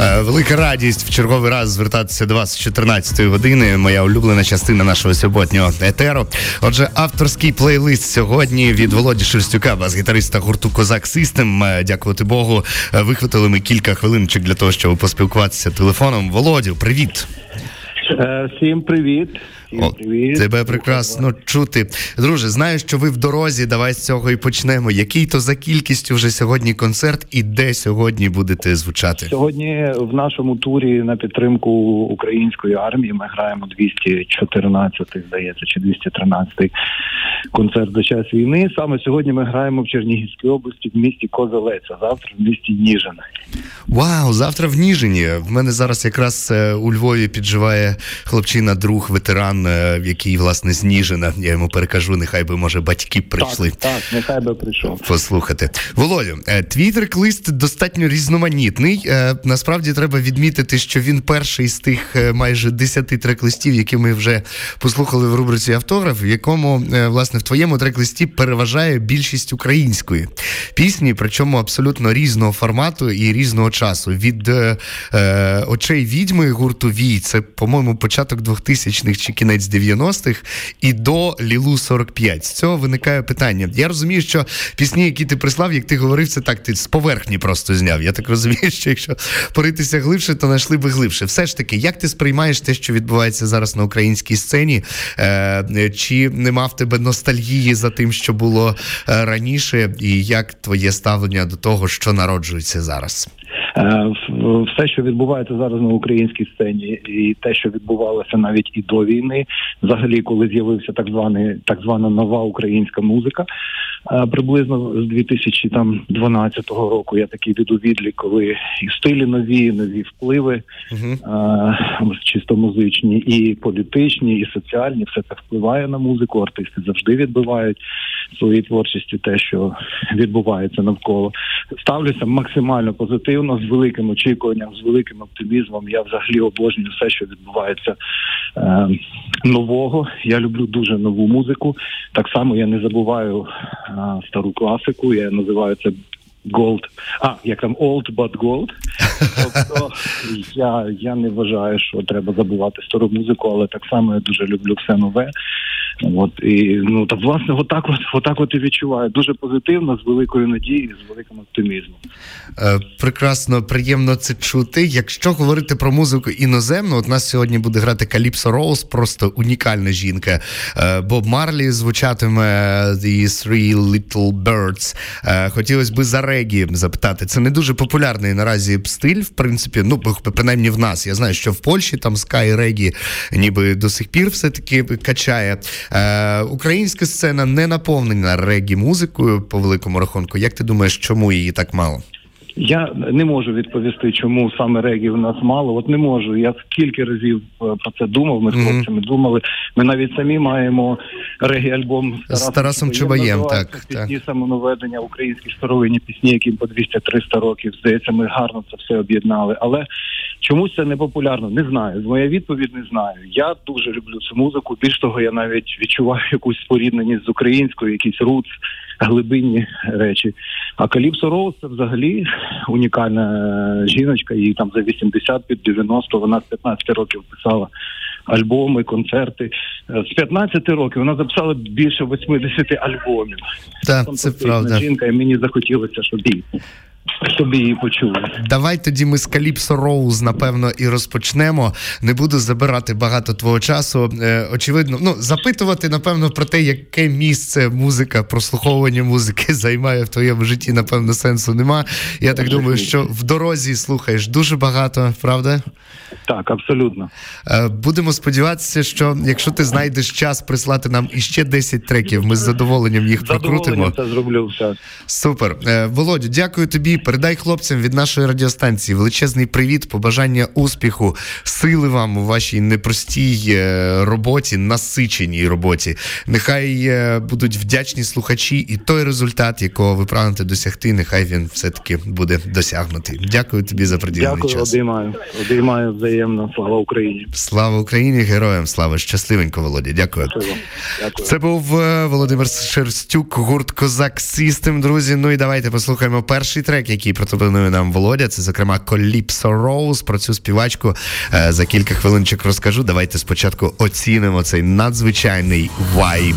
Е, велика радість в черговий раз звертатися до вас з 14-ї години. Моя улюблена частина нашого суботнього етеру. Отже, авторський плейлист сьогодні від Володі Шерстюка, бас-гітариста гурту Козак Систем. Дякувати Богу. Е, вихватили ми кілька хвилиночок для того, щоб поспілкуватися телефоном. Володю, привіт. Е, всім привіт. О, тебе прекрасно чути. Друже, знаю, що ви в дорозі. Давай з цього і почнемо. Який то за кількістю вже сьогодні концерт і де сьогодні будете звучати? Сьогодні в нашому турі на підтримку української армії ми граємо 214, здається, чи 213 концерт за час війни. Саме сьогодні ми граємо в Чернігівській області в місті Козелець, а завтра в місті Ніжин. Вау, завтра в Ніжині. В мене зараз якраз е, у Львові підживає хлопчина, друг, ветеран. Е, який власне зніжена. Я йому перекажу, нехай би може батьки прийшли. Так, так нехай би прийшов послухати. Володю, е, твій трек-лист достатньо різноманітний. Е, насправді треба відмітити, що він перший з тих майже десяти трек-листів, які ми вже послухали в рубриці автограф, в якому власне в твоєму трек-листі переважає більшість української пісні, причому абсолютно різного формату і різного часу. Від е, очей відьми гурту Вій, це, по-моєму, початок 2000-х чи кінець 90-х і до Лілу 45. З цього виникає питання. Я розумію, що пісні, які ти прислав, як ти говорив, це так ти з поверхні просто зняв. Я так розумію, що якщо поритися глибше, то знайшли би глибше. Все ж таки, як ти сприймаєш те, що відбувається зараз на українській сцені? Е, Чи нема в тебе ностальгії за тим, що було е, раніше, і як твоє ставлення до того, що народжується зараз? Е, все, що відбувається зараз на українській сцені, і те, що відбувалося навіть і до війни, взагалі, коли з'явився так званий так звана нова українська музика, е, приблизно з 2012 року я такий веду відлік, коли і стилі нові, нові впливи, uh-huh. чисто музичні, і політичні, і соціальні, все це впливає на музику. Артисти завжди відбивають своїй творчості те, що відбувається навколо. Ставлюся максимально позитивно великим очікуванням, з великим оптимізмом. Я взагалі обожнюю все, що відбувається е, нового. Я люблю дуже нову музику. Так само я не забуваю е, стару класику. Я називаю це. Gold. а як там old but gold. Тобто я я не вважаю, що треба забувати стару музику, але так само я дуже люблю все нове. От і ну та власне, отак от отак от і відчуваю дуже позитивно, з великою надією, з великим оптимізмом. Е, прекрасно, приємно це чути. Якщо говорити про музику іноземну, от нас сьогодні буде грати Каліпсо Роуз, просто унікальна жінка. Е, Боб Марлі звучатиме The Three Little Birds. Е, хотілося б за регі запитати. Це не дуже популярний наразі стиль, в принципі, ну принаймні в нас. Я знаю, що в Польщі там скай Регі ніби до сих пір все таки качає. Е, Українська сцена не наповнена регі музикою по великому рахунку. Як ти думаєш, чому її так мало? Я не можу відповісти, чому саме регі в нас мало. От не можу. Я скільки разів е, про це думав. Ми з хлопцями думали. Ми навіть самі маємо регі альбом з Тарасом Чубаєм. Так пісні так. самонаведення українські старовинні пісні, яким по 200-300 років. Здається, ми гарно це все об'єднали. Але чомусь це не популярно. Не знаю. Моя відповідь не знаю. Я дуже люблю цю музику. Більш того, я навіть відчуваю якусь спорідненість з українською, якийсь руц, глибинні речі. А Каліпсо Роуз це взагалі унікальна жіночка. Їй там за 80 під 90 вона з 15 років писала альбоми, концерти. З 15 років вона записала більше 80 альбомів. Так, це правда. жінка, і мені захотілося, щоб їй щоб її почули. Давай тоді ми з Каліпсо Роуз, напевно, і розпочнемо. Не буду забирати багато твого часу. Е, очевидно, ну запитувати, напевно, про те, яке місце музика, прослуховування музики займає в твоєму житті, напевно, сенсу нема. Я так думаю, що в дорозі слухаєш дуже багато, правда? Так, абсолютно. Е, будемо сподіватися, що якщо ти знайдеш час прислати нам іще 10 треків, ми з задоволенням їх задоволенням прокрутимо. Це зроблю все. Супер. Е, Володю, дякую тобі тобі, передай хлопцям від нашої радіостанції величезний привіт, побажання успіху, сили вам у вашій непростій е, роботі, насиченій роботі. Нехай е, будуть вдячні слухачі, і той результат, якого ви прагнете досягти, нехай він все-таки буде досягнутий. Дякую тобі за приділений Дякую, час. обіймаю. Обіймаю взаємно. Слава Україні. Слава Україні, героям слава! Щасливенько, Володя. Дякую. Дякую. Це був е, Володимир Шерстюк, гурт Козак Систем, друзі. Ну і давайте послухаємо перший трек, який пропонує нам Володя. Це, зокрема, Коліпсо Роуз. Про цю співачку е, за кілька хвилинчик розкажу. Давайте спочатку оцінимо цей надзвичайний вайб.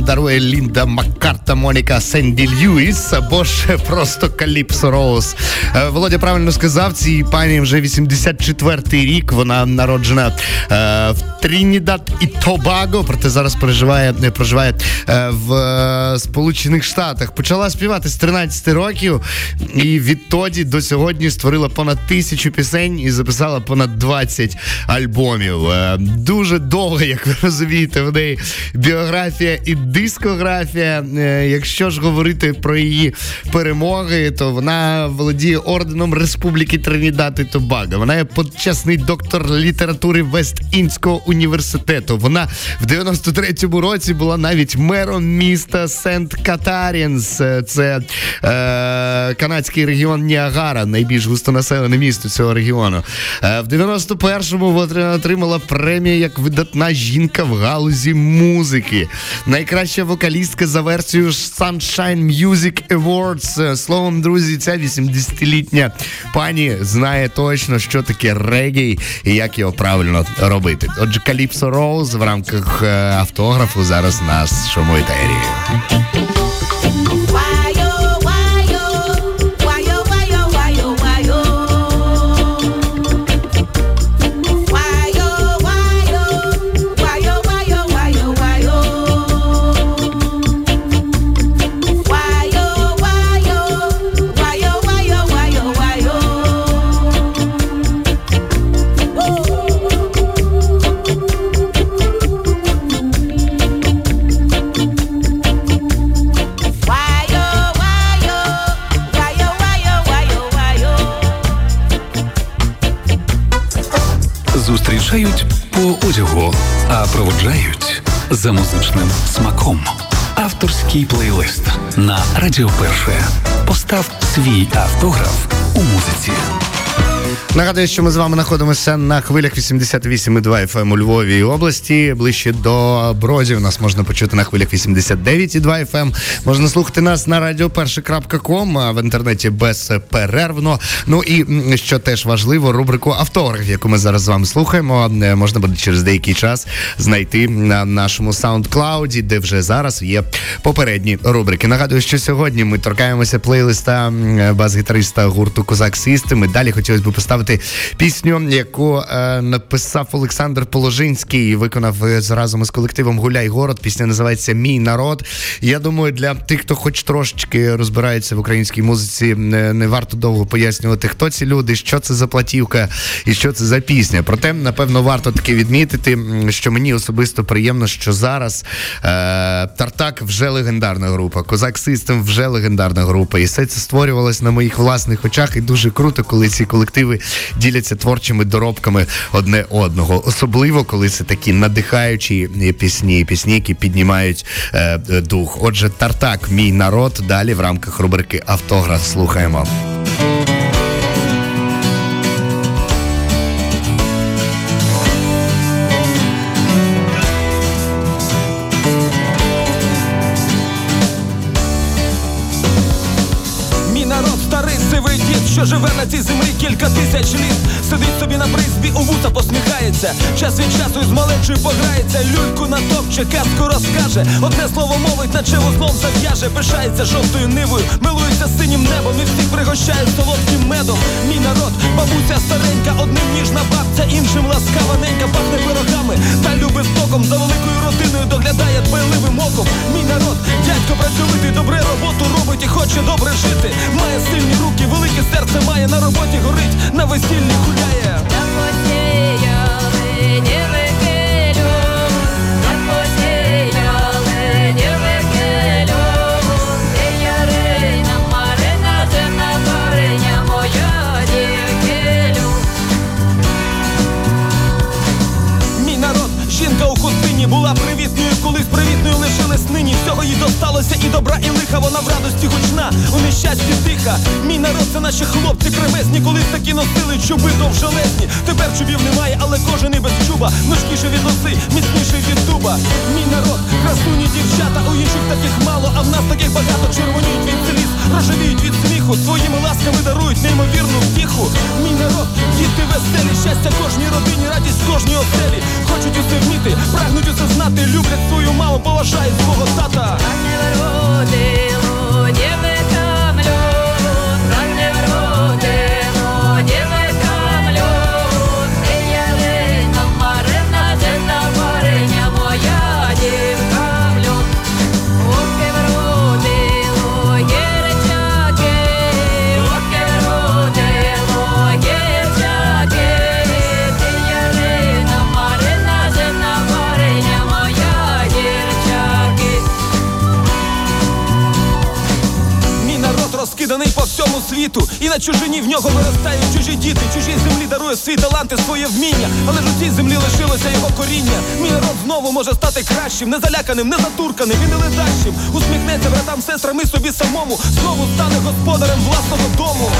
Дарує Лінда Маккарта Моніка Сенді Льюіс або ж просто Каліпсо Роуз. Е, Володя правильно сказав, цій пані вже 84-й рік. Вона народжена е, в Трінідад і Тобаго, проте зараз проживає, не проживає е, в е, Сполучених Штатах. Почала співати з 13 років і відтоді до сьогодні створила понад тисячу пісень і записала понад 20 альбомів. Е, Дуже довго, як ви розумієте, в неї біографія і дискографія. Якщо ж говорити про її перемоги, то вона володіє орденом Республіки Тринідад і Тобаго. Вона є почесний доктор літератури Вест-Індського університету. Вона в 93-му році була навіть мером міста Сент Катарінс. Е, Це е, канадський регіон Ніагара, найбільш густонаселене місто цього регіону. Е, в 91-му вона отримала премію як видатна жінка в галузі музики. Найкраща вокалістка за версією Sunshine Music Awards. Словом, друзі, ця 80-літня пані знає точно, що таке регій і як його правильно робити. Отже, Каліпсо Роуз в рамках е, автографу зараз нас шуму етері. За музичним смаком. Авторський плейлист на Радіо Перше. Постав свій автограф у музиці. Нагадую, що ми з вами знаходимося на хвилях 88,2 FM ем у Львові і області. Ближче до Бродів нас можна почути на хвилях 89,2 FM. Ем. Можна слухати нас на радіоперше.ком, а в інтернеті безперервно. Ну і що теж важливо, рубрику автограф, яку ми зараз з вами слухаємо, е, можна буде через деякий час знайти на нашому SoundCloud, де вже зараз є попередні рубрики. Нагадую, що сьогодні ми торкаємося плейлиста бас-гітариста гурту Козак Систем. Далі хотілося б поставити пісню, яку е, написав Олександр Положинський і виконав разом із колективом Гуляй город. Пісня називається Мій народ. Я думаю, для тих, хто хоч трошечки розбирається в українській музиці, не, не варто довго пояснювати, хто ці люди, що це за платівка і що це за пісня. Проте, напевно, варто таки відмітити, що мені особисто приємно, що зараз е, Тартак вже легендарна група, Козак Систем вже легендарна група. І все це створювалось на моїх власних очах. І дуже круто, коли ці колективи діляться творчими доробками одне одного, особливо коли це такі надихаючі пісні, пісні, які піднімають е, дух. Отже, тартак, мій народ. Далі в рамках рубрики Автограф слухаємо. Що живе на цій землі кілька тисяч літ. Сидить собі на призбі, у вуса посміхається. Час від часу із малечою пограється, люльку натопче, казку розкаже. Одне слово мовить, наче вузлом зав'яже, пишається жовтою нивою, милується синім небом і всіх пригощає солодким медом. Мій народ, бабуся старенька, одним ніжна бабця, іншим ласкава ненька, пахне пирогами та любить стоком за великою родиною доглядає дбайливим оком. Мій народ, дядько працьовитий, добре роботу робить і хоче добре жити. Має сильні руки, велике серце серце має на роботі горить, на весіллі гуляє. була тиха. Мій народ це наші хлопці кремезні, колись такі носили чуби довжелезні. Тепер чубів немає, але кожен і без чуба. Ножкіше від носи, міцніший від дуба. Мій народ, красуні дівчата, у інших таких мало, а в нас таких багато червоніють від сліз, рожевіють від сміху. Своїми ласками дарують неймовірну втіху. Мій народ, діти веселі, щастя кожній родині, радість кожній оселі. Хочуть усе вміти, прагнуть усе знати, люблять свою маму, поважають свого тата. Світу, і на чужині в нього виростають чужі діти, чужі землі дарує свій таланти, своє вміння. Але ж у цій землі лишилося його коріння. Мій народ знову може стати кращим, не заляканим, не затурканим і не ледащим. Усміхнеться братам, сестрам і собі самому. Знову стане господарем власного дому.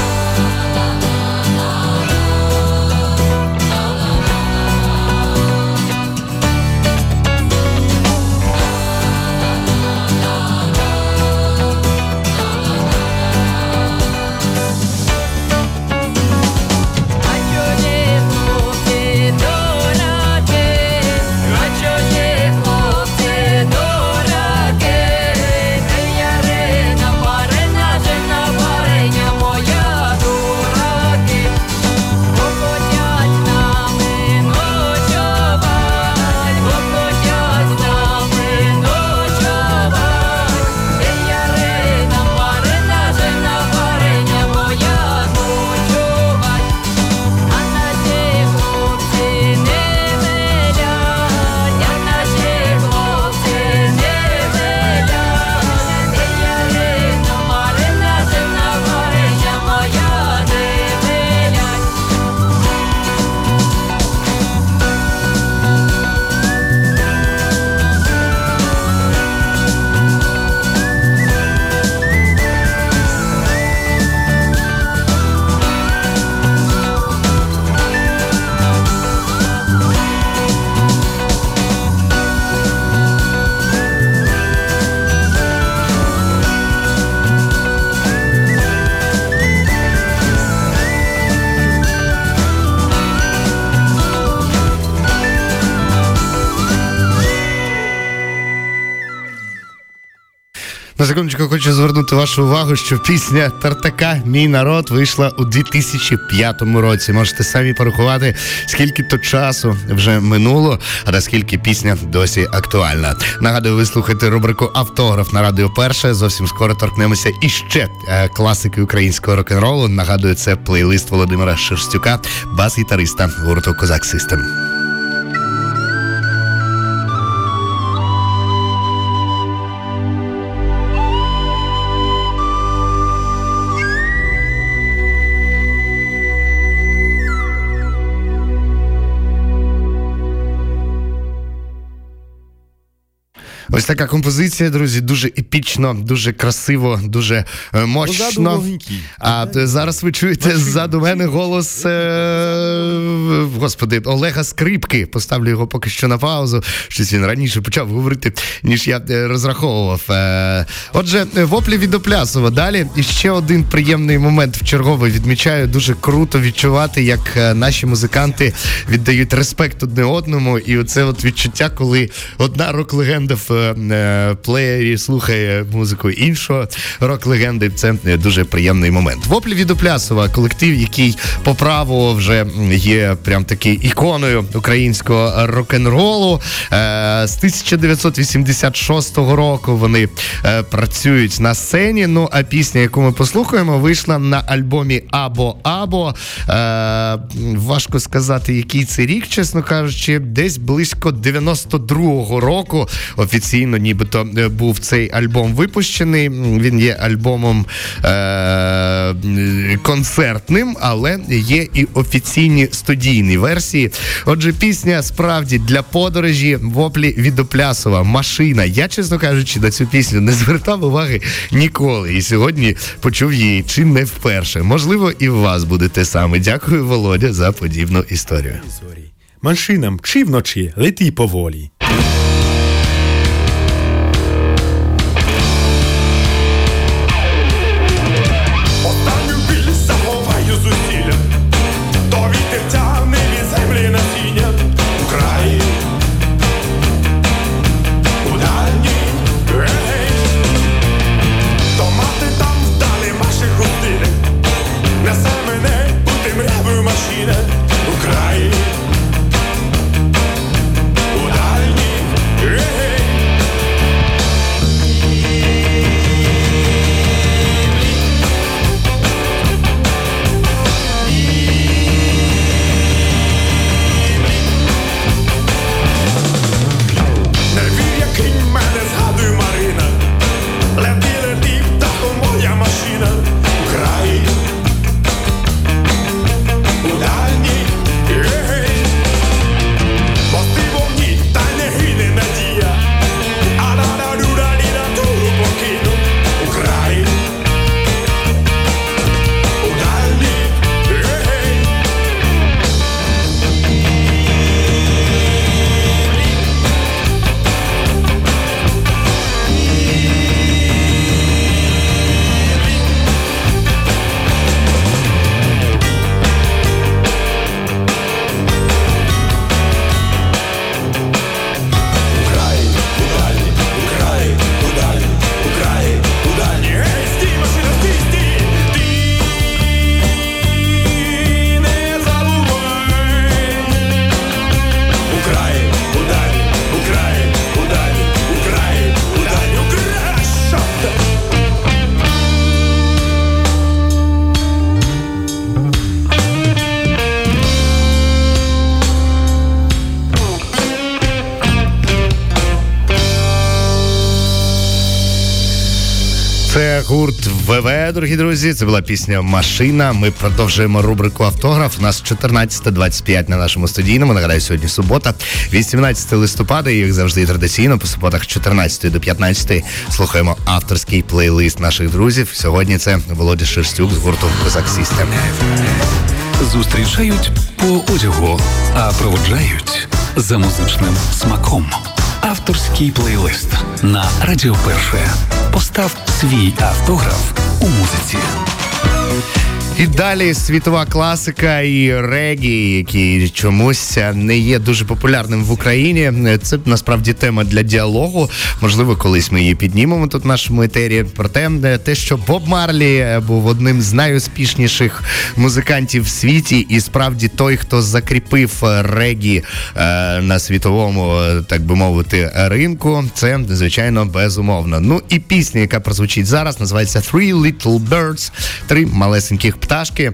Секундочку хочу звернути вашу увагу, що пісня Тартака Мій народ вийшла у 2005 році. Можете самі порахувати, скільки то часу вже минуло, а наскільки пісня досі актуальна. Нагадую, ви слухаєте рубрику Автограф на радіо Перше. Зовсім скоро торкнемося іще е, класики українського рок-н-ролу. Нагадую, це плейлист Володимира Шерстюка, бас-гітариста гурту Козак Систем. Ось така композиція, друзі, дуже епічно, дуже красиво, дуже е, мощно. А зараз ви чуєте ззаду мене голос е, господи Олега Скрипки. Поставлю його поки що на паузу. Щось він раніше почав говорити, ніж я е, розраховував. Е, Отже, воплі від Оплясова. Далі і ще один приємний момент в чергове відмічаю. Дуже круто відчувати, як е, наші музиканти віддають респект одне одному. І оце от відчуття, коли одна рок-легенда в е, плеєрі слухає музику іншого рок-легенди. Це е, дуже приємний момент. Воплі від Оплясова, колектив, який по праву вже є прям таки іконою українського рок-н-ролу. Е, З 1986 року вони працюють на сцені. Ну а пісня, яку ми послухаємо, вийшла на альбомі Або Або. Важко сказати, який це рік, чесно кажучи, десь близько 92-го року офіційно, нібито е, був цей альбом випущений. Він є альбомом е- концертним, але є і офіційні студійні версії. Отже, пісня справді для подорожі воплі від Оплясова машина. Я, чесно кажучи, на цю пісню не звертав уваги ніколи. І сьогодні почув її чи не вперше. Можливо, і в вас буде те саме. Дякую, Володя, за подібну історію. Машина мчи вночі, лети поволі. Це гурт ВВ, дорогі друзі. Це була пісня Машина. Ми продовжуємо рубрику Автограф. У нас 14.25 на нашому студійному. Нагадаю, сьогодні субота, 18 листопада. І як завжди традиційно по суботах з 14 до 15 слухаємо авторський плейлист наших друзів. Сьогодні це Володя Шерстюк з гурту Козак Сістем. Зустрічають по одягу, а проводжають за музичним смаком. Авторський плейлист на Радіо Перше. Постав свій автограф у музиці. І далі світова класика і регі, які чомусь не є дуже популярним в Україні. Це насправді тема для діалогу. Можливо, колись ми її піднімемо тут в нашому етері. Проте е, те, що Боб Марлі е, був одним з найуспішніших музикантів в світі, і справді той, хто закріпив е, регі на світовому, так би мовити, ринку, це звичайно безумовно. Ну і пісня, яка прозвучить зараз, називається «Three Little Birds», три малесеньких пташки.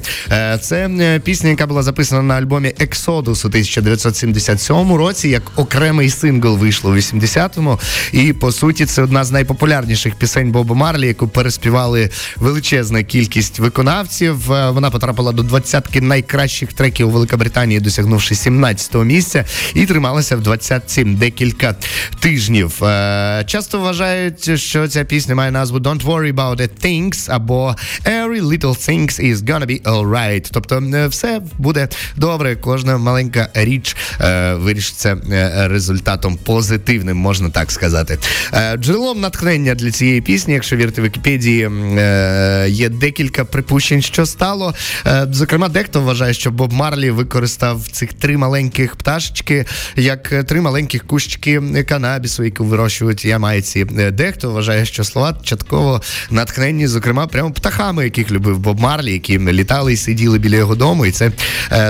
Це пісня, яка була записана на альбомі Exodus у 1977 році, як окремий сингл вийшло у 80-му. І по суті, це одна з найпопулярніших пісень Боба Марлі, яку переспівали величезна кількість виконавців. Е, вона потрапила до двадцятки найкращих треків у Великобританії, досягнувши 17-го місця, і трималася в двадцятці декілька тижнів. Е, часто вважають, що ця пісня має назву «Don't worry about the things» або «Every little things is gonna be alright». Тобто, е, все буде добре. Кожна маленька річ вирішиться результатом позитивним, можна так сказати. Джерелом натхнення для цієї пісні, якщо вірити Вікіпедії, є декілька припущень, що стало. Е, зокрема, дехто вважає, що Боб Марлі використав цих три маленьких пташечки, як е, три маленьких кущики канабісу, які вирощують ямайці. Е, дехто вважає, що слова частково натхненні, зокрема, прямо птахами, яких любив Боб Марлі, які літали і сиділи біля його дому. І це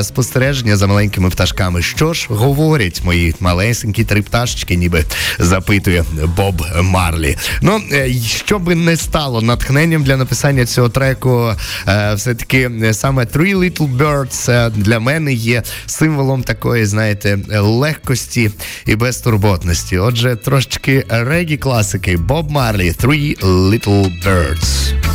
спостереження за маленькими пташками. Що ж говорять мої малесенькі три пташечки, ніби запитує Боб Марлі. Ну що би не стало натхненням для написання цього треку, все таки саме Three Little Birds е, для мене є символом такої, знаєте, легкості і безтурботності. Отже, трошечки регі класики Боб Марлі Three Little Birds.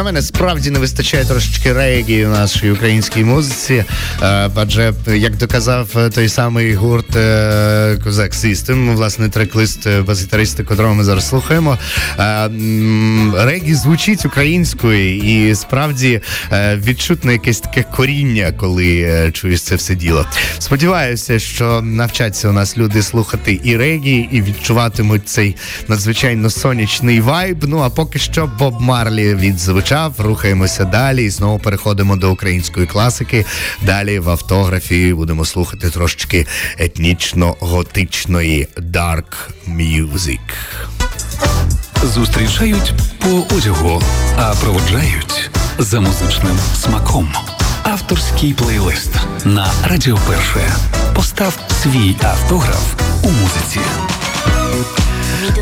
Quand même мене, справді не вистачає трошечки регі у нашій українській музиці. Е, Адже, як доказав е, той самий гурт е, Козак System, власне, трек-лист бас-гітариста, котрого ми зараз слухаємо. Регі звучить українською, і справді відчутне якесь таке коріння, коли чуєш це все діло. Сподіваюся, що навчаться у нас люди слухати і регі, і відчуватимуть цей надзвичайно сонячний вайб. Ну а поки що Боб Марлі відзвучав, рухаємося далі і знову переходимо до української класики. Далі в автографі будемо слухати трошечки етнічно-готичної dark music. Зустрічають по одягу, а проводжають за музичним смаком. Авторський плейлист на Радіо Перше. Постав свій автограф у музиці.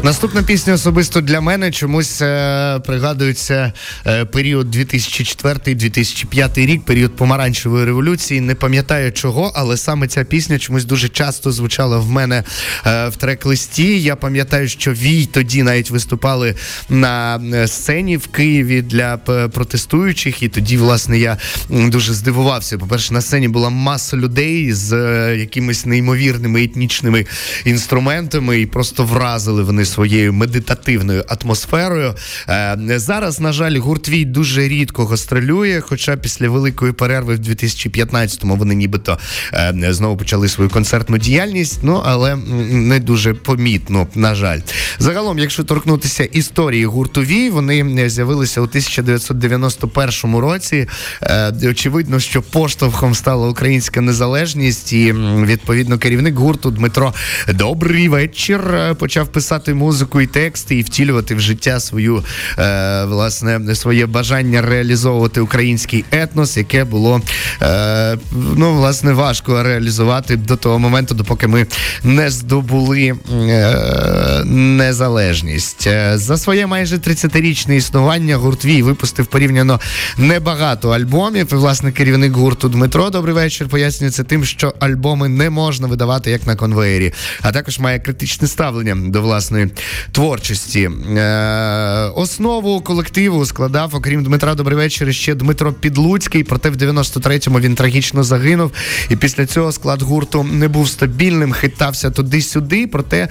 Наступна пісня особисто для мене чомусь е, пригадується е, період 2004-2005 рік, період помаранчевої революції. Не пам'ятаю чого, але саме ця пісня чомусь дуже часто звучала в мене е, в трек-листі. Я пам'ятаю, що Вій тоді навіть виступали на е, сцені в Києві для протестуючих, і тоді, власне, я дуже здивувався. По-перше, на сцені була маса людей з е, якимись неймовірними етнічними інструментами, і просто вразили вони своєю медитативною атмосферою. Е, Зараз, на жаль, гурт Вій дуже рідко гастролює, хоча після великої перерви в 2015-му вони нібито е, знову почали свою концертну діяльність, ну але не дуже помітно, на жаль. Загалом, якщо торкнутися історії гурту Вій, вони з'явилися у 1991 році. Е, Очевидно, що поштовхом стала українська незалежність, і відповідно керівник гурту Дмитро Добрий вечір почав писати музику і тексти і втілювати в життя свою е, власне своє бажання реалізовувати український етнос, яке було е, ну власне важко реалізувати до того моменту, допоки ми не здобули е, незалежність. Е, За своє майже 30-річне існування гурт Вій випустив порівняно небагато альбомів. І, власне, керівник гурту Дмитро, добрий вечір, пояснює це тим, що альбоми не можна видавати як на конвеєрі, а також має критичне ставлення до власної творчості. Е, основу колективу складав, окрім Дмитра Добривечір, ще Дмитро Підлуцький. Проте в 93-му він трагічно загинув. І після цього склад гурту не був стабільним, хитався туди-сюди. Проте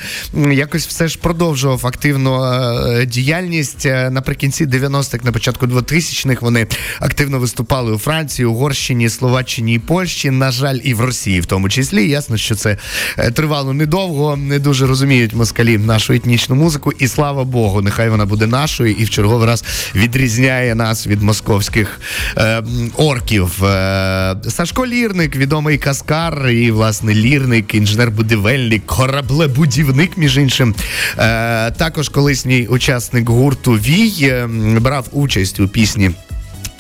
якось все ж продовжував активну е, діяльність. Е, Наприкінці 90-х, на початку 2000-х вони активно виступали у Франції, Угорщині, Словаччині і Польщі. На жаль, і в Росії, в тому числі. Ясно, що це е, тривало недовго. Не дуже розуміють москалі нашу етнічну музику. І слава Богу, нехай вона буде нашою і в черговий раз відрізняє нас від московських е, орків. Е, Сашко Лірник, відомий каскар, і власне лірник, інженер-будівельник, кораблебудівник, між іншим. Е, також колишній учасник гурту Вій е, брав участь у пісні.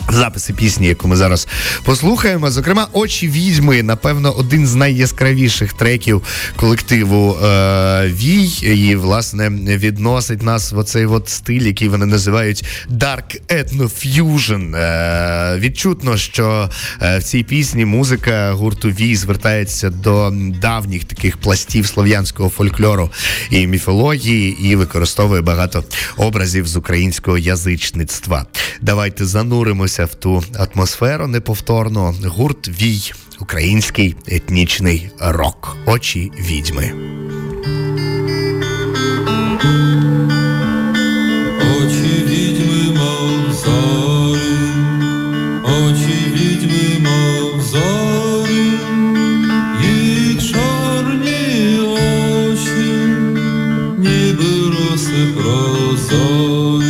Записи пісні, яку ми зараз послухаємо. Зокрема, очі відьми, напевно, один з найяскравіших треків колективу е, Вій. І, власне, відносить нас в оцей от стиль, який вони називають Dark Ethno Fusion. Е, відчутно, що е, в цій пісні музика гурту Вій звертається до давніх таких пластів слов'янського фольклору і міфології, і використовує багато образів з українського язичництва. Давайте зануримося зануритися в ту атмосферу неповторно. Гурт Вій, український етнічний рок, очі відьми. Очі відьми мав зорі, очі відьми мав зорі, чорні очі, ніби роси прозорі.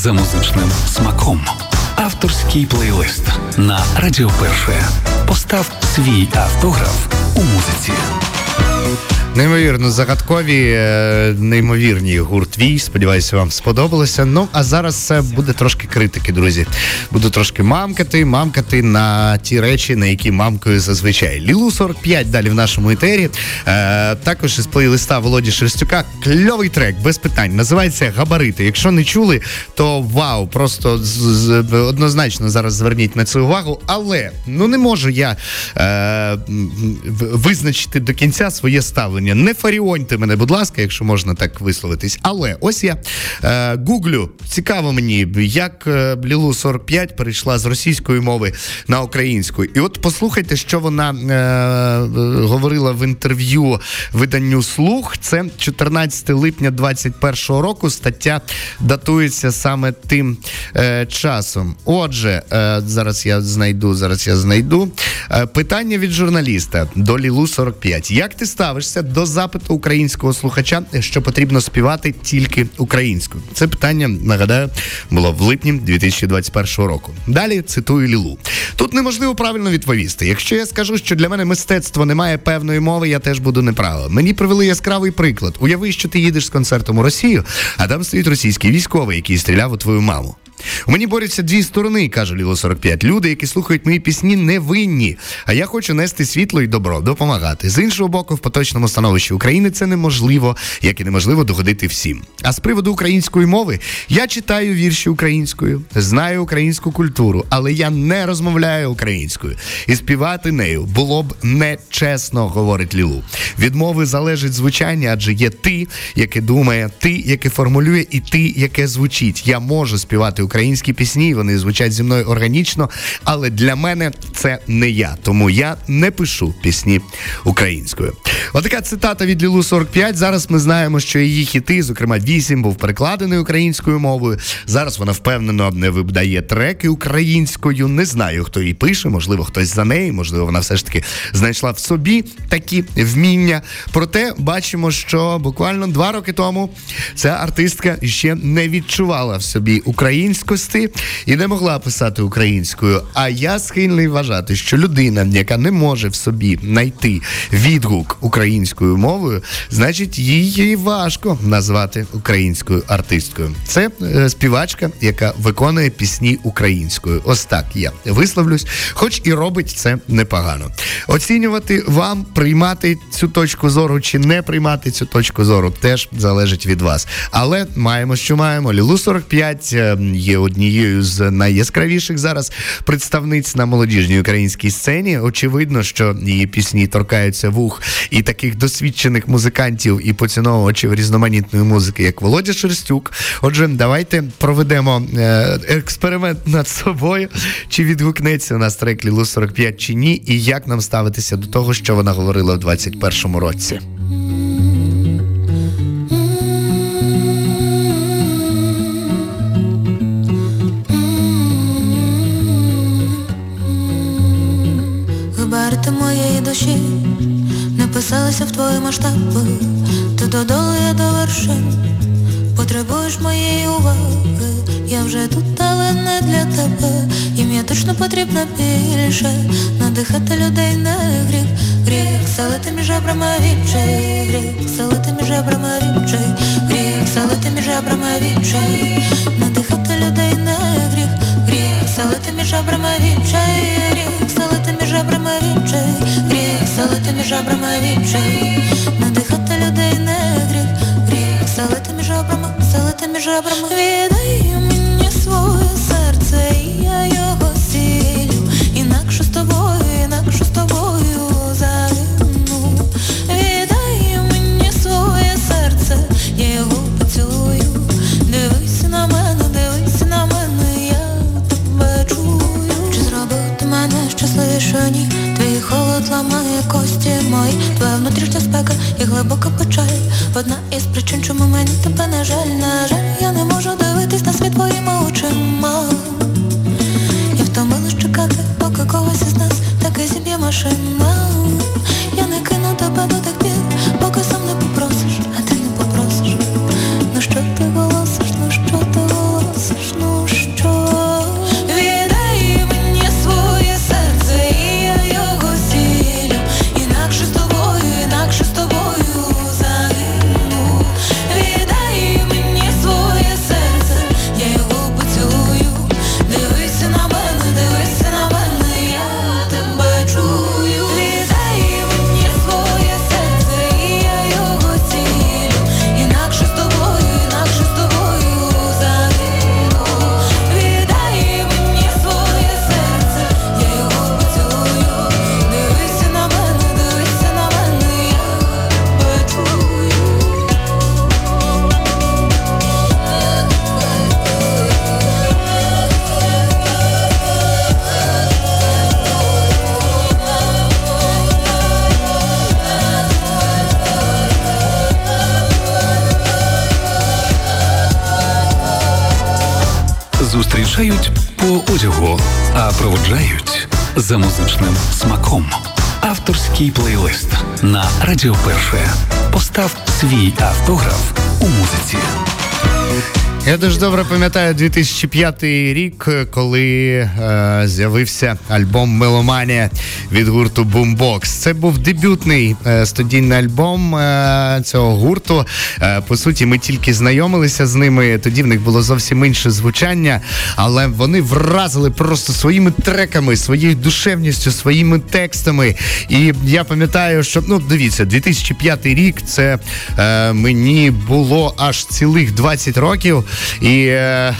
За музичним смаком. Авторський плейлист на Радіо Перше. Постав свій автограф у музиці. Неймовірно загадкові, е, неймовірні гурт Вій. Сподіваюся, вам сподобалося. Ну а зараз це буде трошки критики, друзі. Буду трошки мамкати, мамкати на ті речі, на які мамкою зазвичай. Лілу 45 далі в нашому етері. Е, також із плейлиста Володі Шерстюка. Кльовий трек, без питань. Називається Габарити. Якщо не чули, то вау, просто з- з- однозначно зараз зверніть на це увагу. Але ну не можу я е, визначити до кінця своє ставлення. Не фаріоньте мене, будь ласка, якщо можна так висловитись. Але ось я е, гуглю. Цікаво мені, як е, Лілу 45 перейшла з російської мови на українську. І от послухайте, що вона е, говорила в інтерв'ю виданню Слух. Це 14 липня 21 року. Стаття датується саме тим е, часом. Отже, е, зараз я знайду, зараз я знайду. Е, питання від журналіста до Лілу 45. Як ти ставишся до запиту українського слухача, що потрібно співати тільки українською? Це питання, нагадаю, було в липні 2021 року. Далі цитую Лілу. Тут неможливо правильно відповісти. Якщо я скажу, що для мене мистецтво не має певної мови, я теж буду неправо. Мені привели яскравий приклад. Уяви, що ти їдеш з концертом у Росію, а там стоїть російський військовий, який стріляв у твою маму. У мені борються дві сторони, каже Ліло 45. Люди, які слухають мої пісні, не винні. А я хочу нести світло і добро, допомагати. З іншого боку, в поточному становищі України це неможливо, як і неможливо догодити всім. А з приводу української мови я читаю вірші українською, знаю українську культуру, але я не розмовляю українською. І співати нею було б нечесно, говорить Лілу. Від мови залежить звучання, адже є ти, яке думає, ти, яке формулює, і ти, яке звучить. Я можу співати українською українські пісні, вони звучать зі мною органічно, але для мене це не я. Тому я не пишу пісні українською. Отака цитата від Лілу 45. Зараз ми знаємо, що її хіти, зокрема, вісім, був перекладений українською мовою. Зараз вона впевнено не видає треки українською. Не знаю, хто її пише, можливо, хтось за неї, можливо, вона все ж таки знайшла в собі такі вміння. Проте бачимо, що буквально два роки тому ця артистка ще не відчувала в собі українськості і не могла писати українською. А я схильний вважати, що людина, яка не може в собі знайти відгук українською мовою, значить її важко назвати українською артисткою. Це е, співачка, яка виконує пісні українською. Ось так я висловлюсь, хоч і робить це непогано. Оцінювати вам, приймати цю точку зору чи не приймати цю точку зору, теж залежить від вас. Але маємо, що маємо. Лілу 45 е, є однією з найяскравіших зараз представниць на молодіжній українській сцені. Очевидно, що її пісні торкаються вух і таких досвідчених музикантів і поціновувачів різноманітної музики, як Володя Шерстюк. Отже, давайте проведемо е, експеримент над собою, чи відгукнеться у нас трек Лілу 45 чи ні, і як нам ставитися до того, що вона говорила в 21-му році. Душі написалися в твої масштаби, ти додолу, я до вершин, потребуєш моєї уваги, я вже тут, але не для тебе. Їм я точно потрібна більше, надихати людей не гріх, гріх, селити між жебрами відчай, гріх, селити між жебрами відчай, гріх, селити між жебрами відчай, надихати людей не гріх, гріх, селити між жебрами відчай, гріх, селити між жебрами відчай, гріх, селити між жабрами вічей, надихати людей не гріх, гріх, селити між обрами, залити між жабрами. Віддай мені за музичним смаком. Авторський плейлист на Радіо Перше. Постав свій автограф у музиці. Я дуже добре пам'ятаю 2005 рік, коли е, з'явився альбом Меломанія від гурту Boombox. Це був дебютний е, студійний альбом е, цього гурту. Е, по суті, ми тільки знайомилися з ними. Тоді в них було зовсім інше звучання, але вони вразили просто своїми треками, своєю душевністю, своїми текстами. І я пам'ятаю, що ну дивіться, 2005 рік це е, мені було аж цілих 20 років. І е,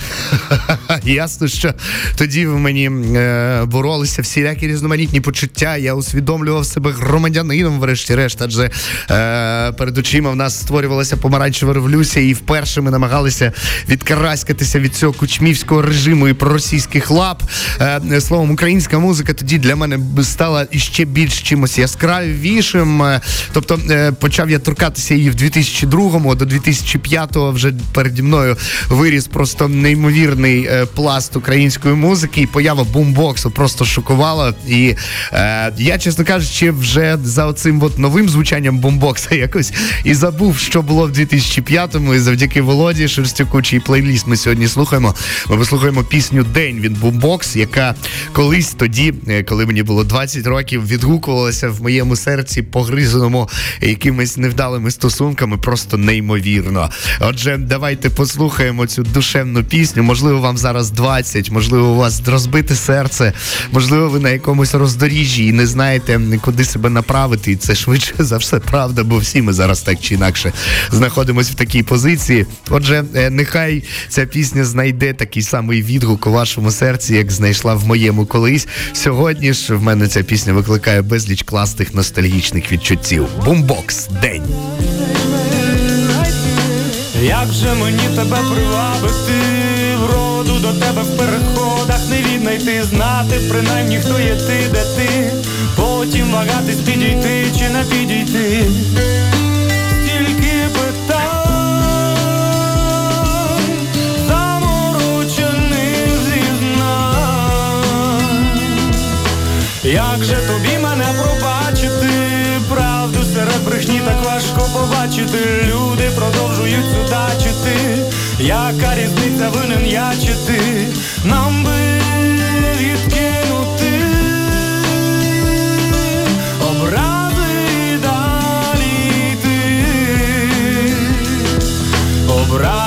ясно, що тоді в мені е, боролися всілякі різноманітні почуття. Я усвідомлював себе громадянином, врешті-решт, адже е, перед очима в нас створювалася помаранчева революція, і вперше ми намагалися відкараскатися від цього кучмівського режиму і проросійських лап. Е, словом, українська музика тоді для мене стала іще більш чимось яскравішим. Е, Тобто е, почав я торкатися її в 2002-му, до 2005-го вже переді мною виріс просто неймовірний е, пласт української музики, і поява бумбоксу просто шокувала. І е, я, чесно кажучи, вже за оцим от новим звучанням бумбокса якось і забув, що було в 2005-му. І завдяки Володі Шерстюку, чий плейліст ми сьогодні слухаємо. Ми послухаємо пісню День від бумбокс, яка колись тоді, е, коли мені було 20 років, відгукувалася в моєму серці, погризаному якимись невдалими стосунками, просто неймовірно. Отже, давайте послухаємо цю душевну пісню. Можливо, вам зараз 20, можливо, у вас розбите серце, можливо, ви на якомусь роздоріжжі і не знаєте, куди себе направити. І це швидше за все правда, бо всі ми зараз так чи інакше знаходимося в такій позиції. Отже, е, нехай ця пісня знайде такий самий відгук у вашому серці, як знайшла в моєму колись. Сьогодні ж в мене ця пісня викликає безліч класних ностальгічних відчуттів. Бумбокс, день. Як же мені тебе привабити, вроду до тебе в переходах не віднайти, знати принаймні хто є ти, де ти, потім вагатись підійти чи не підійти. Стільки питань, заморочених зізнань. Як же тобі мене пробачити? Правду серед брехні так важко побачити. Люди продовжують судачити. Яка різниця винен я чи ти? Нам би відкинути образи і далі йти. Образи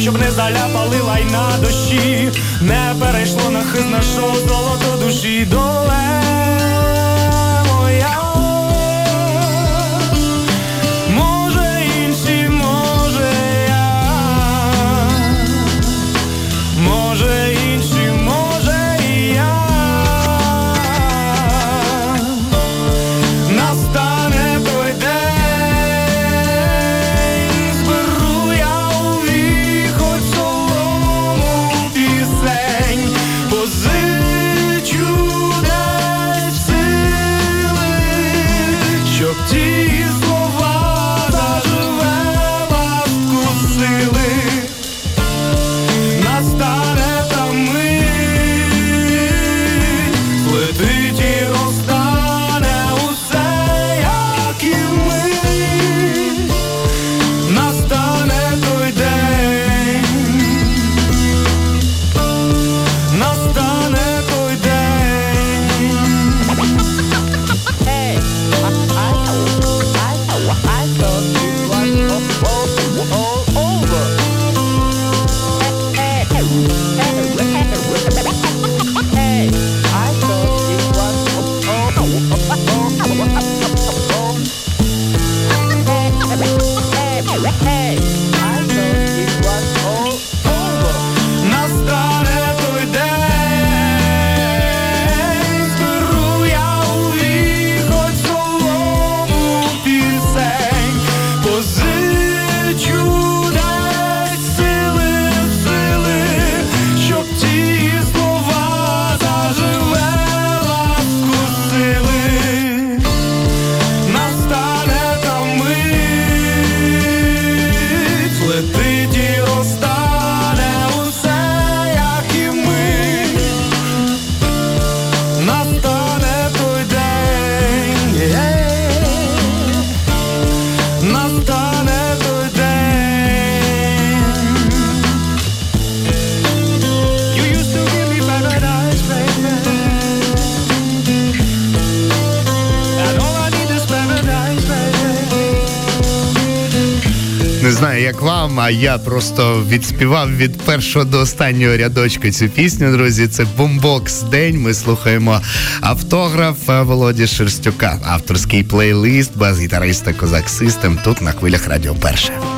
щоб не заляпали лайна дощі, не перейшло на вам. А я просто відспівав від першого до останнього рядочка цю пісню. Друзі, це бомбокс день. Ми слухаємо автограф Володі Шерстюка, авторський плейлист бас-гітариста Козак Систем тут на хвилях Радіо Перше.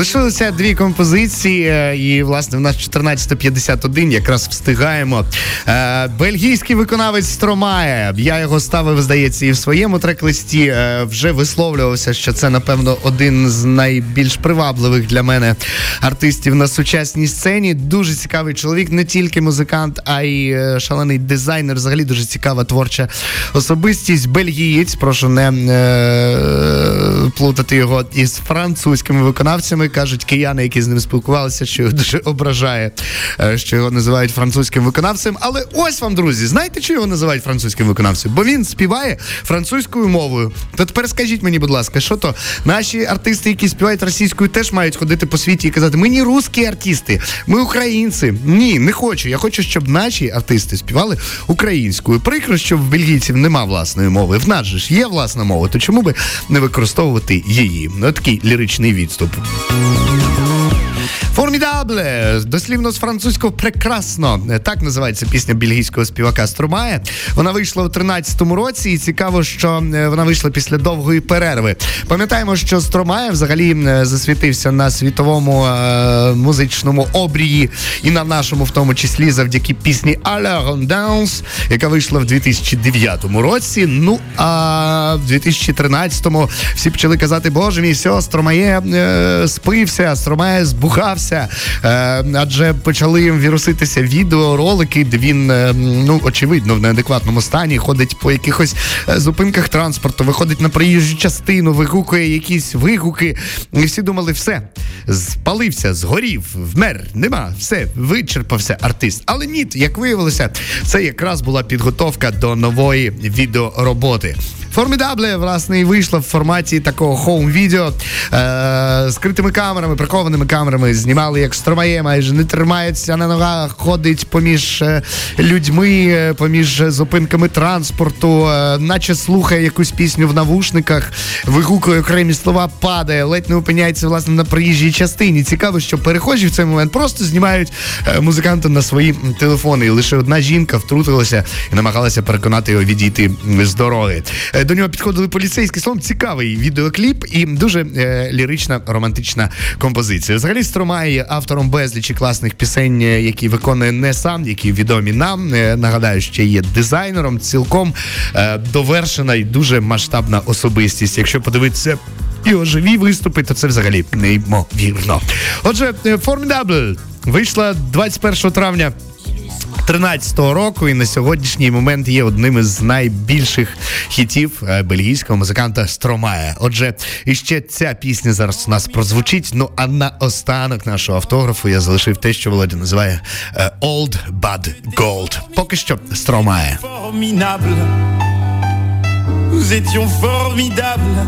Лишилося дві композиції, е, і власне в нас 14.51 якраз встигаємо. Е, Бельгійський виконавець Стромає. Я його ставив, здається, і в своєму трек-листі е, вже висловлювався, що це, напевно, один з найбільш привабливих для мене артистів на сучасній сцені. Дуже цікавий чоловік, не тільки музикант, а й шалений дизайнер. Взагалі дуже цікава творча особистість. Бельгієць, прошу не плутати його із французькими виконавцями. Кажуть кияни, які з ним спілкувалися, що його дуже ображає, е, що його називають французьким виконавцем. Але ось вам, друзі, знаєте, що його називають французьким виконавцем? Бо він співає французькою мовою. То тепер скажіть мені, будь ласка, що то наші артисти, які співають російською, теж мають ходити по світі і казати: ми не русські артисти, ми українці. Ні, не хочу. Я хочу, щоб наші артисти співали українською. Прикро, що в бельгійців нема власної мови. В нас же ж є власна мова, то чому би не використовувати її? Ну, такий ліричний відступ. Thank you. Формідабле, дослівно з французького прекрасно. Так називається пісня бельгійського співака Струмає. Вона вийшла у 13-му році, і цікаво, що е, вона вийшла після довгої перерви. Пам'ятаємо, що Стромає взагалі засвітився на світовому е, музичному обрії, і на нашому, в тому числі, завдяки пісні «Alors on яка вийшла в 2009 році. Ну а в 2013-му всі почали казати, боже мій, все, Стромає е, спився, Стромає збухався. Е, адже почали віруситися відеоролики, де він, е, ну очевидно, в неадекватному стані ходить по якихось е, зупинках транспорту, виходить на проїжджу частину, вигукує якісь вигуки. І всі думали, все, спалився, згорів, вмер, нема, все, вичерпався артист. Але ні, як виявилося, це якраз була підготовка до нової відеороботи. Формідабле, власне, і вийшла в форматі такого хоум-відео е, критими камерами, прихованими камерами. Знімали, як стромає, майже не тримається на ногах, ходить поміж е, людьми, е, поміж зупинками транспорту, е, наче слухає якусь пісню в навушниках, вигукує окремі слова, падає, ледь не опиняється власне на проїжджій частині. Цікаво, що перехожі в цей момент просто знімають музиканта на свої телефони. І лише одна жінка втрутилася і намагалася переконати його відійти з дороги. До нього підходили поліцейські словом. Цікавий відеокліп і дуже е, лірична романтична композиція. Взагалі Є автором безлічі класних пісень, е, які виконує не сам, які відомі нам. Е, нагадаю, ще є дизайнером, цілком е, довершена і дуже масштабна особистість. Якщо подивитися. Його живі виступи, то це взагалі неймовірно. Отже, Formidable вийшла 21 травня 13-го року і на сьогоднішній момент є одним із найбільших хітів е, бельгійського музиканта Стромая. Отже, і ще ця пісня зараз у нас прозвучить. Ну а на останок нашого автографу я залишив те, що Володя називає е, Old Bad Gold. Поки що Стромає. Nous étions formidables.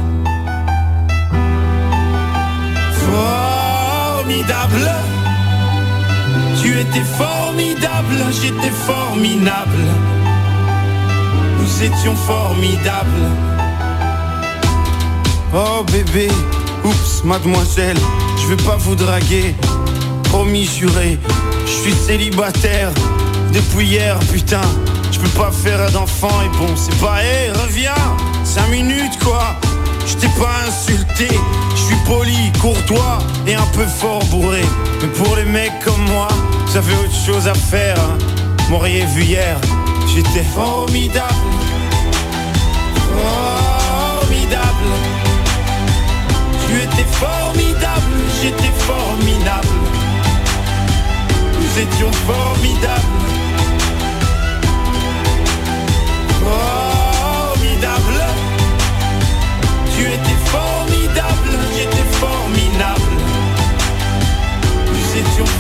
Formidable. Tu étais formidable, j'étais formidable. Nous étions formidables. Oh bébé, oups, mademoiselle, je vais pas vous draguer. Promis, juré, je suis célibataire depuis hier, putain. Je peux pas faire d'enfant et bon, c'est pas, hé, reviens, 5 minutes quoi. Je pas insulté, je suis poli, courtois et un peu fort bourré. Mais pour les mecs comme moi, avez autre chose à faire. hein. M'auriez vu hier, j'étais formidable. Formidable. Tu étais formidable, j'étais formidable. Nous étions formidables.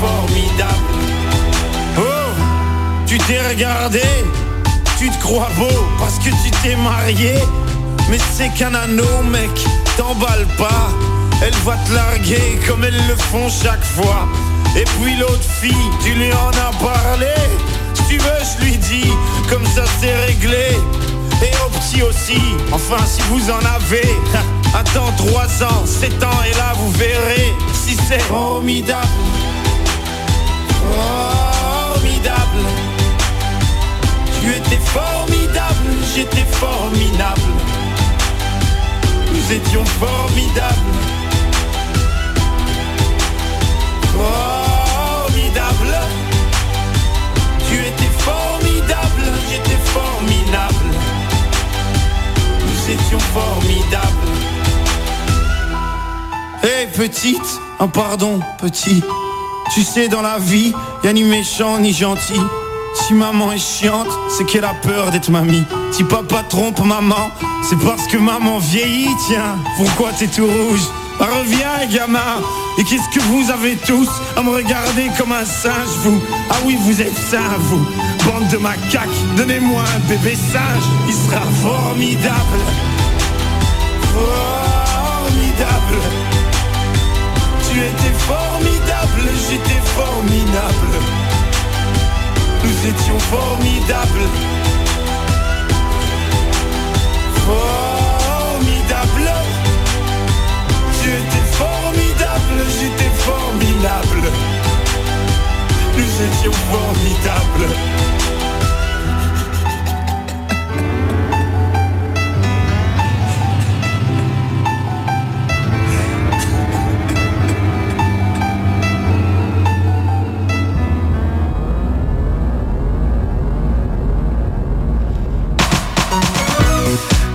Formidables. Oh, tu t'es regardé, tu te crois beau parce que tu t'es marié. Mais c'est qu'un anneau, mec, t'emballe pas. Elle va te larguer comme elles le font chaque fois. Et puis l'autre fille, tu lui en as parlé. Si tu veux, je lui dis, comme ça c'est réglé. Et aux petits aussi, enfin si vous en avez. Attends 3 ans, 7 ans et là vous verrez si c'est formidable. Formidable. Tu étais formidable, j'étais formidable. Nous étions formidables. Formidable. Tu étais formidable, j'étais formidable. Nous étions formidables. Hé petite, oh pardon petit, tu sais dans la vie, y a ni méchant ni gentil. Si maman est chiante, c'est qu'elle a peur d'être mamie. Si papa trompe maman, c'est parce que maman vieillit, tiens. Pourquoi t'es tout rouge? Bah, Reviens gamin. Et qu'est-ce que vous avez tous à me regarder comme un singe, vous? Ah oui, vous êtes sains, vous. Bande de macaques, donnez-moi un bébé singe, il sera formidable. Formidable Tu étais formidable, j'étais formidable. Nous étions formidables. Formidable. Tu étais formidable, j'étais formidable. Nous étions formidables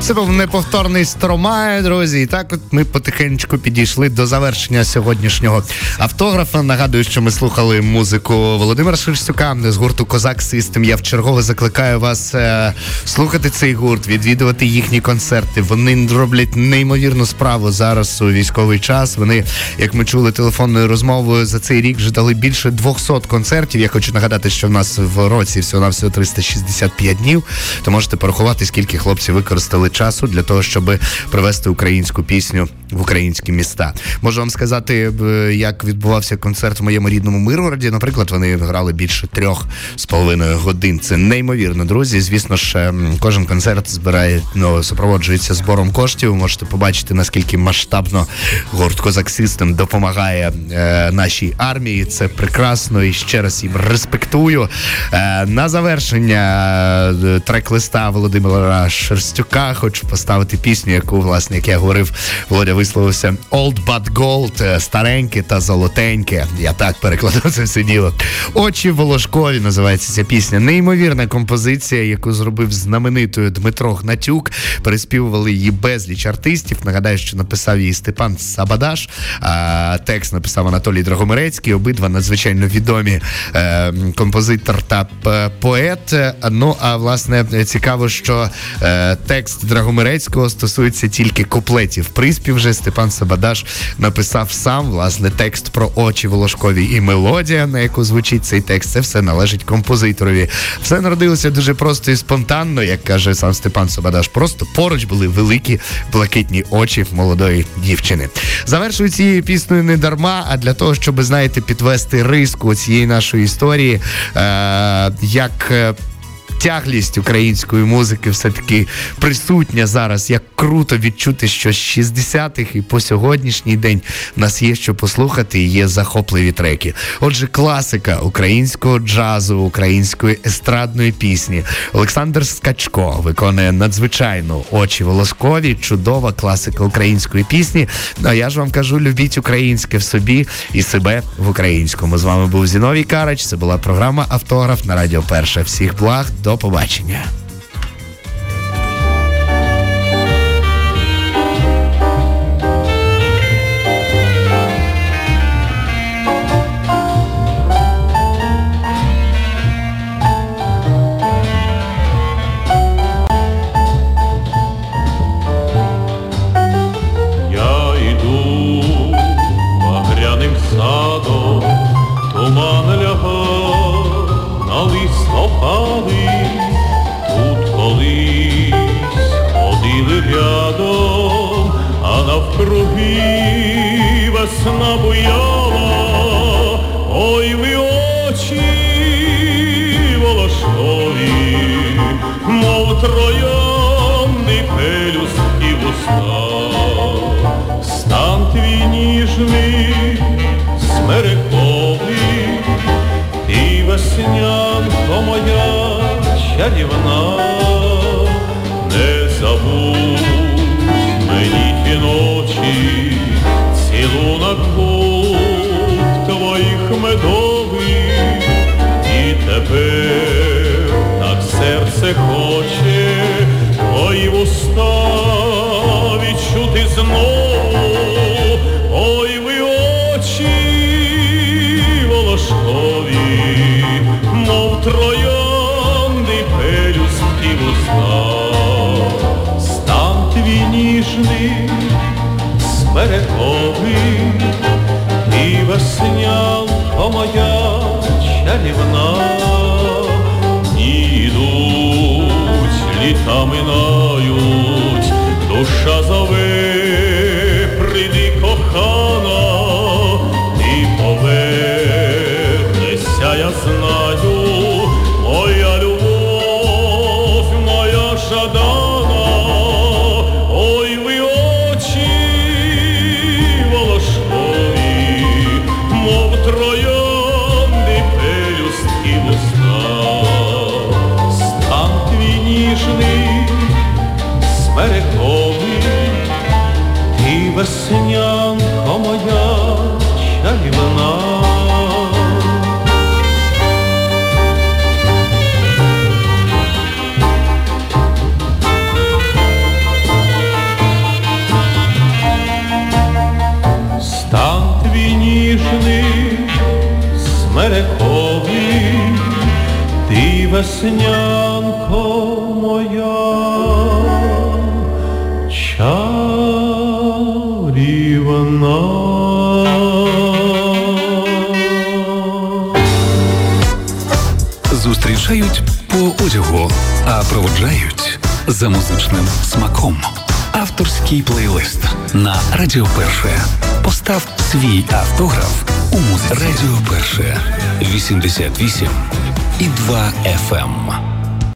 Це був неповторний Стромає, друзі. І так от ми потихеньку підійшли до завершення сьогоднішнього автографа. Нагадую, що ми слухали музику Володимира Шерстюка з гурту Козак Систем. Я вчергове закликаю вас е, слухати цей гурт, відвідувати їхні концерти. Вони роблять неймовірну справу зараз у військовий час. Вони, як ми чули телефонною розмовою, за цей рік вже дали більше 200 концертів. Я хочу нагадати, що в нас в році всього на всього 365 днів. То можете порахувати, скільки хлопці використали часу для того, щоб привести українську пісню в українські міста. Можу вам сказати, е, як відбувався концерт в моєму рідному Миргороді. Наприклад, вони грали більше трьох з половиною годин. Це неймовірно, друзі. Звісно ж, ем, кожен концерт збирає ну, супроводжується збором коштів. Можете побачити наскільки масштабно гурт Козак допомагає е, нашій армії. Це прекрасно і ще раз їм респектую. Е, на завершення е, трек-листа Володимира Шерстюка хочу поставити пісню, яку, власне, як я говорив, Володя висловився Old But Gold, е, стареньке та золотеньке. Я так перекладав це все діло. Очі Волошкові називається ця пісня. Неймовірна композиція, яку зробив знаменитою Дмитро Гнатюк. Переспівували її безліч артистів. Нагадаю, що написав її Степан Сабадаш. А текст написав Анатолій Драгомирецький. Обидва надзвичайно відомі е, композитор та поет. Е, Ну а власне цікаво, що е, текст Драгомирецького стосується тільки куплетів. Приспів же Степан Сабадаш написав сам власне текст про очі Волошкові і мелодія, на яку звучить цей текст. Це все належить композиторові. Все народилося дуже просто і спонтанно, як каже сам Степан Сабадаш. Просто поруч були великі блакитні очі молодої дівчини. Завершую цією піснею не дарма, а для того, щоб знаєте, підвести риску цієї нашої історії, е, як. Тяглість української музики все-таки присутня зараз. Як круто відчути, що з 60-х і по сьогоднішній день в нас є що послухати і є захопливі треки. Отже, класика українського джазу, української естрадної пісні. Олександр Скачко виконує надзвичайну очі волоскові, чудова класика української пісні. Ну, А я ж вам кажу, любіть українське в собі і себе в українському. З вами був Зіновій Карач. Це була програма Автограф на Радіо Перша. Всіх благ, до побачення. Весна буяла, ой ви очі волошкові, мов троя стан твій ніжний, смириковий, і веснянко моя чарівна, не забудь мені ті ночі, цілунок губ твоїх медових, і тепер так серце хоче, твої вуста відчути знову, ой ви очі волошкові, мов троянди пелюстки вуста, стан твій ніжний, смерековий, і веснянка моя чарівна, ідуть, літа минають, душа зове, веснянко моя чарівна. Зустрічають по одягу, а проводжають за музичним смаком. Авторський плейлист на Радіо Перше. Постав свій автограф у музиці. Радіо Перше 88 і 2 FM.